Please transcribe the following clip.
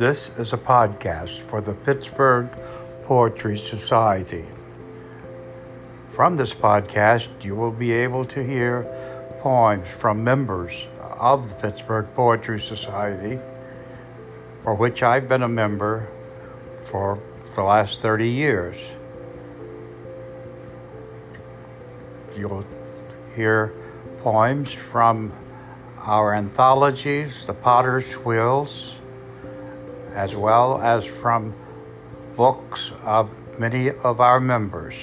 This is a podcast for the Pittsburgh Poetry Society. From this podcast, you will be able to hear poems from members of the Pittsburgh Poetry Society, for which I've been a member for the last 30 years. You'll hear poems from our anthologies, The Potter's Wheels, as well as from books of many of our members.